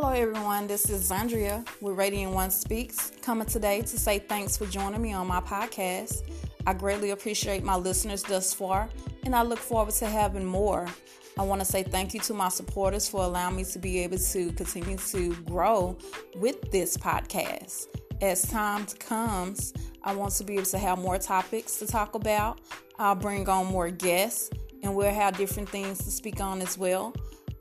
Hello, everyone. This is Zandria with Radiant One Speaks, coming today to say thanks for joining me on my podcast. I greatly appreciate my listeners thus far, and I look forward to having more. I want to say thank you to my supporters for allowing me to be able to continue to grow with this podcast. As time comes, I want to be able to have more topics to talk about. I'll bring on more guests, and we'll have different things to speak on as well.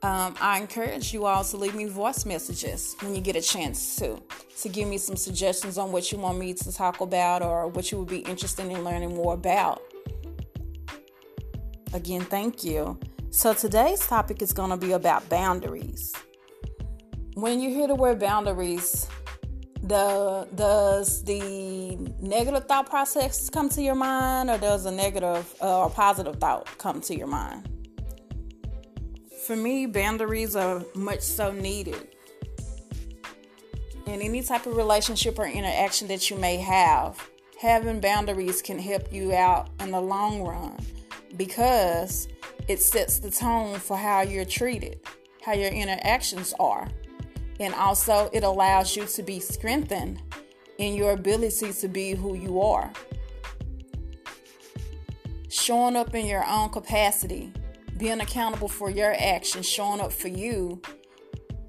Um, I encourage you all to leave me voice messages when you get a chance to, to give me some suggestions on what you want me to talk about or what you would be interested in learning more about. Again, thank you. So, today's topic is going to be about boundaries. When you hear the word boundaries, the, does the negative thought process come to your mind, or does a negative uh, or positive thought come to your mind? For me, boundaries are much so needed. In any type of relationship or interaction that you may have, having boundaries can help you out in the long run because it sets the tone for how you're treated, how your interactions are. And also, it allows you to be strengthened in your ability to be who you are. Showing up in your own capacity being accountable for your actions, showing up for you,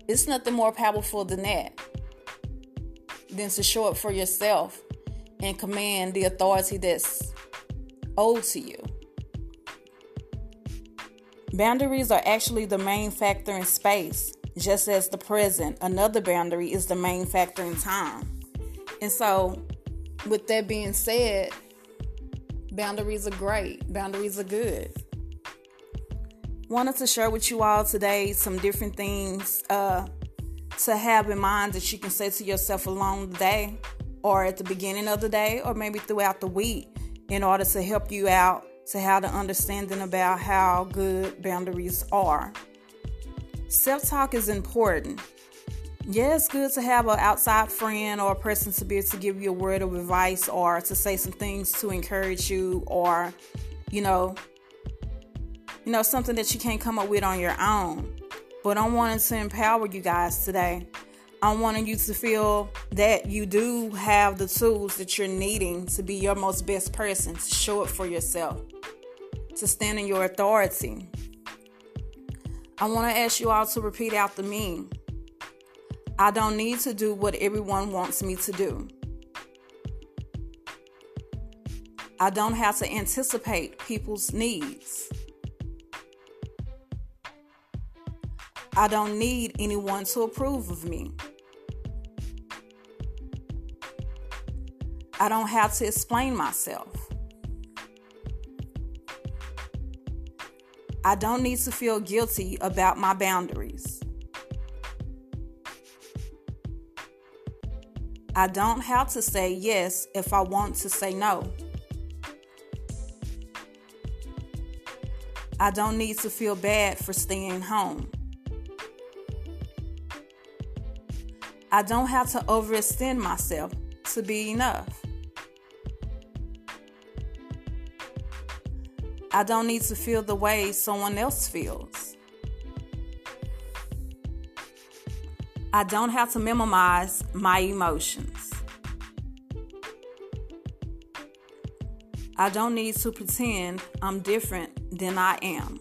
it's nothing more powerful than that. Than to show up for yourself and command the authority that's owed to you. Boundaries are actually the main factor in space, just as the present, another boundary, is the main factor in time. And so, with that being said, boundaries are great, boundaries are good wanted to share with you all today some different things uh, to have in mind that you can say to yourself along the day or at the beginning of the day or maybe throughout the week in order to help you out to have the understanding about how good boundaries are. Self talk is important. Yeah, it's good to have an outside friend or a person to be able to give you a word of advice or to say some things to encourage you or, you know, you know, something that you can't come up with on your own. But I'm wanting to empower you guys today. I'm wanting you to feel that you do have the tools that you're needing to be your most best person, to show it for yourself, to stand in your authority. I want to ask you all to repeat after me. I don't need to do what everyone wants me to do. I don't have to anticipate people's needs. I don't need anyone to approve of me. I don't have to explain myself. I don't need to feel guilty about my boundaries. I don't have to say yes if I want to say no. I don't need to feel bad for staying home. I don't have to overextend myself to be enough. I don't need to feel the way someone else feels. I don't have to minimize my emotions. I don't need to pretend I'm different than I am.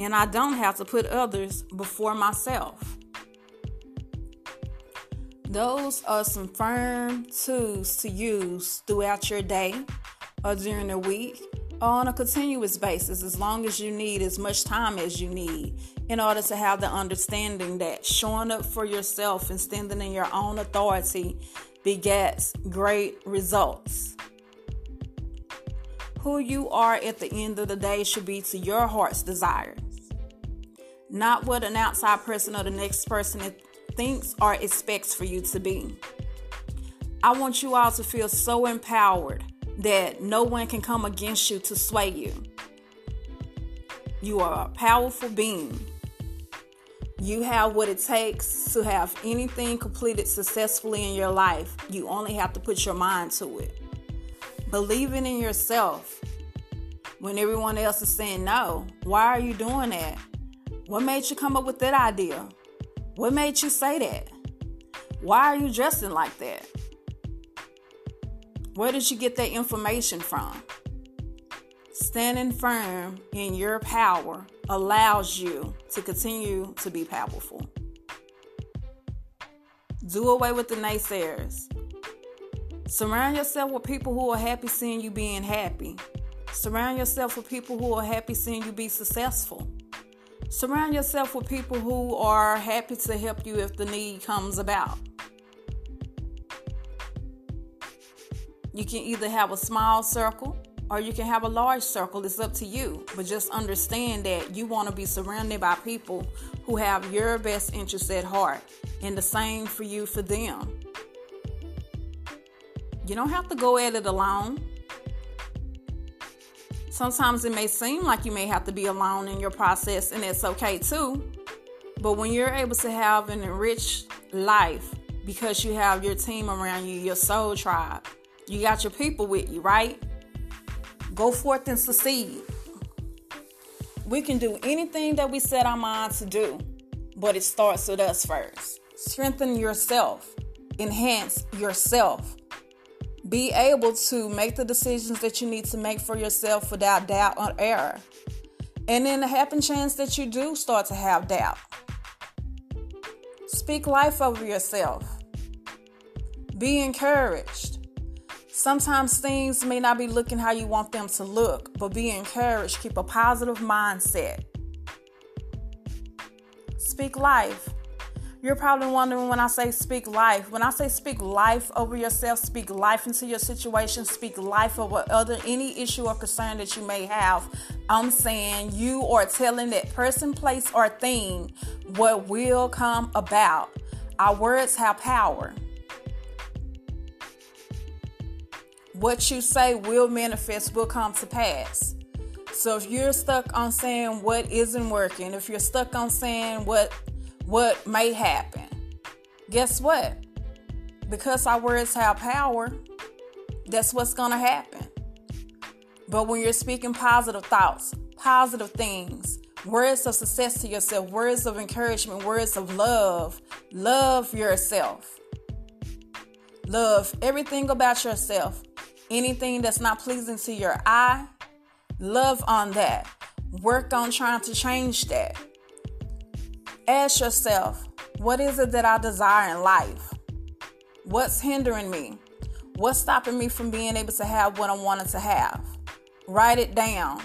And I don't have to put others before myself. Those are some firm tools to use throughout your day or during the week or on a continuous basis as long as you need as much time as you need in order to have the understanding that showing up for yourself and standing in your own authority begets great results. Who you are at the end of the day should be to your heart's desires not what an outside person or the next person thinks or expects for you to be. I want you all to feel so empowered that no one can come against you to sway you. You are a powerful being. You have what it takes to have anything completed successfully in your life. You only have to put your mind to it. Believing in yourself when everyone else is saying no. Why are you doing that? What made you come up with that idea? What made you say that? Why are you dressing like that? Where did you get that information from? Standing firm in your power allows you to continue to be powerful. Do away with the naysayers. Surround yourself with people who are happy seeing you being happy. Surround yourself with people who are happy seeing you be successful. Surround yourself with people who are happy to help you if the need comes about. You can either have a small circle or you can have a large circle. It's up to you. But just understand that you want to be surrounded by people who have your best interests at heart and the same for you for them. You don't have to go at it alone. Sometimes it may seem like you may have to be alone in your process, and it's okay too. But when you're able to have an enriched life because you have your team around you, your soul tribe, you got your people with you, right? Go forth and succeed. We can do anything that we set our mind to do, but it starts with us first. Strengthen yourself, enhance yourself. Be able to make the decisions that you need to make for yourself without doubt or error. And in the happen chance that you do start to have doubt, speak life over yourself. Be encouraged. Sometimes things may not be looking how you want them to look, but be encouraged. Keep a positive mindset. Speak life. You're probably wondering when I say speak life. When I say speak life over yourself, speak life into your situation, speak life over other any issue or concern that you may have. I'm saying you are telling that person, place, or thing what will come about. Our words have power. what you say will manifest, will come to pass. So if you're stuck on saying what isn't working, if you're stuck on saying what what may happen, guess what? Because our words have power, that's what's going to happen. But when you're speaking positive thoughts, positive things, words of success to yourself, words of encouragement, words of love, love yourself. Love everything about yourself. Anything that's not pleasing to your eye, love on that. Work on trying to change that. Ask yourself, what is it that I desire in life? What's hindering me? What's stopping me from being able to have what I wanted to have? Write it down.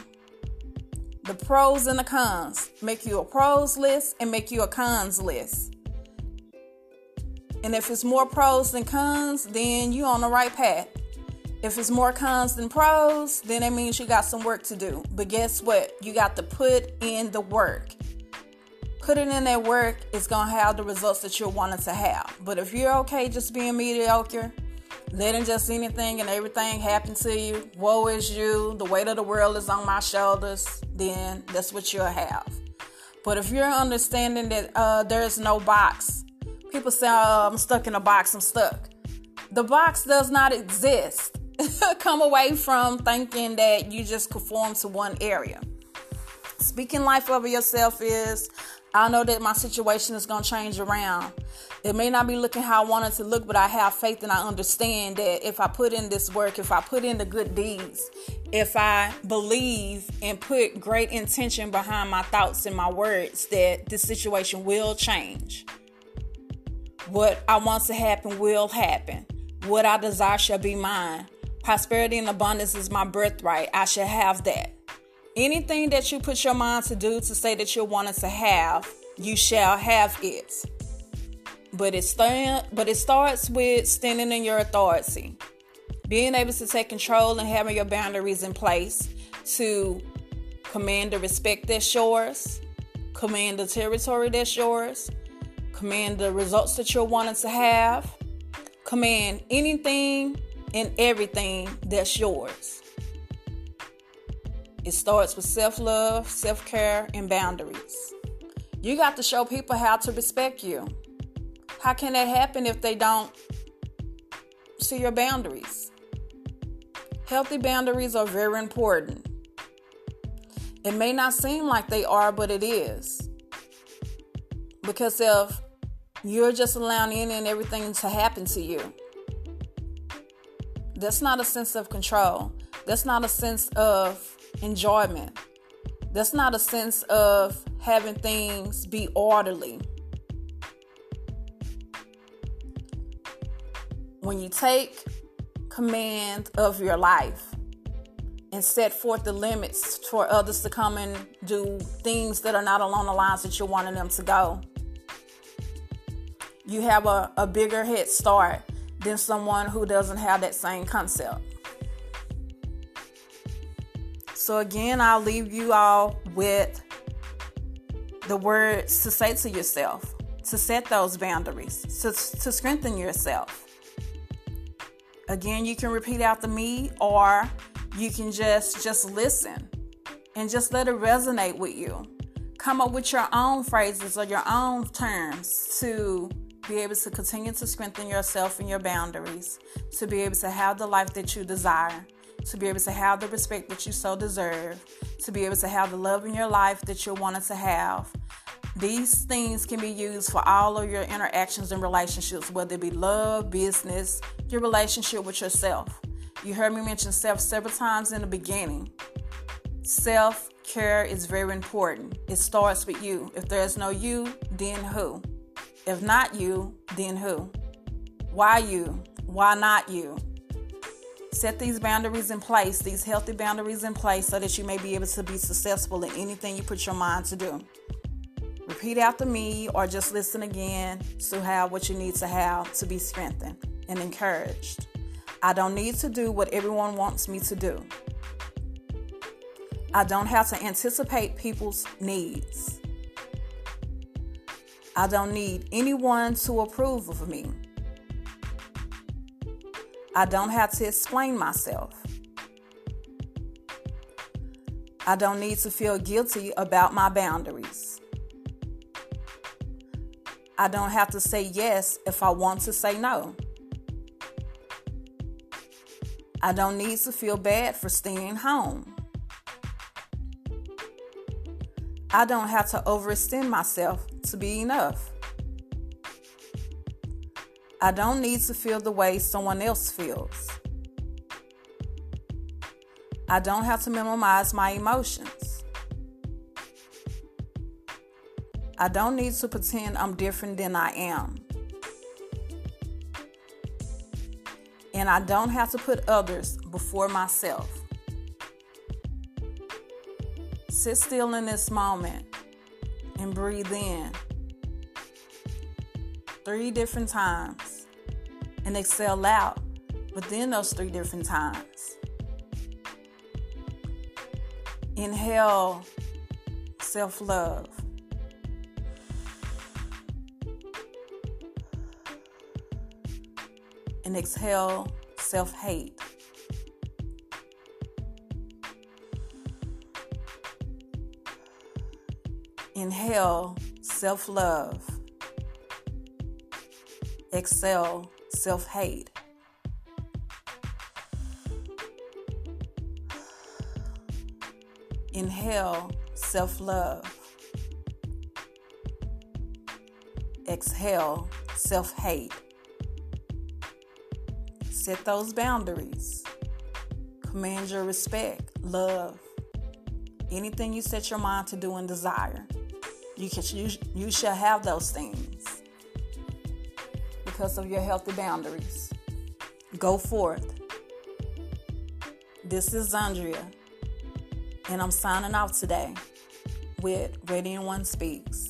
The pros and the cons. Make you a pros list and make you a cons list. And if it's more pros than cons, then you're on the right path. If it's more cons than pros, then that means you got some work to do. But guess what? You got to put in the work. Putting in that work is going to have the results that you're wanting to have. But if you're okay just being mediocre, letting just anything and everything happen to you, woe is you, the weight of the world is on my shoulders, then that's what you'll have. But if you're understanding that uh, there's no box, people say, oh, I'm stuck in a box, I'm stuck. The box does not exist. come away from thinking that you just conform to one area. Speaking life over yourself is I know that my situation is going to change around. It may not be looking how I want it to look, but I have faith and I understand that if I put in this work, if I put in the good deeds, if I believe and put great intention behind my thoughts and my words, that this situation will change. What I want to happen will happen. What I desire shall be mine. Prosperity and abundance is my birthright. I should have that. Anything that you put your mind to do to say that you wanted to have, you shall have it. But it stand, but it starts with standing in your authority, being able to take control and having your boundaries in place to command the respect that's yours, command the territory that's yours, command the results that you're wanting to have, command anything and everything that's yours. It starts with self love, self care, and boundaries. You got to show people how to respect you. How can that happen if they don't see your boundaries? Healthy boundaries are very important. It may not seem like they are, but it is. Because if you're just allowing any and everything to happen to you, that's not a sense of control. That's not a sense of enjoyment. That's not a sense of having things be orderly. When you take command of your life and set forth the limits for others to come and do things that are not along the lines that you're wanting them to go, you have a, a bigger head start than someone who doesn't have that same concept. So, again, I'll leave you all with the words to say to yourself, to set those boundaries, to, to strengthen yourself. Again, you can repeat after me or you can just just listen and just let it resonate with you. Come up with your own phrases or your own terms to be able to continue to strengthen yourself and your boundaries, to be able to have the life that you desire, to be able to have the respect that you so deserve, to be able to have the love in your life that you're wanting to have. These things can be used for all of your interactions and relationships, whether it be love, business, your relationship with yourself. You heard me mention self several times in the beginning. Self care is very important. It starts with you. If there's no you, then who? If not you, then who? Why you? Why not you? Set these boundaries in place, these healthy boundaries in place, so that you may be able to be successful in anything you put your mind to do. Repeat after me or just listen again to have what you need to have to be strengthened and encouraged. I don't need to do what everyone wants me to do. I don't have to anticipate people's needs. I don't need anyone to approve of me. I don't have to explain myself. I don't need to feel guilty about my boundaries. I don't have to say yes if I want to say no. I don't need to feel bad for staying home. I don't have to overextend myself to be enough. I don't need to feel the way someone else feels. I don't have to minimize my emotions. I don't need to pretend I'm different than I am. And I don't have to put others before myself. Sit still in this moment and breathe in three different times and exhale out within those three different times. Inhale self love. And exhale self hate. Inhale self love. Exhale self hate. Inhale self love. Exhale self hate. Set those boundaries. Command your respect, love, anything you set your mind to do and desire. You can you, you shall have those things because of your healthy boundaries. Go forth. This is Zandria, and I'm signing off today with Radiant One Speaks.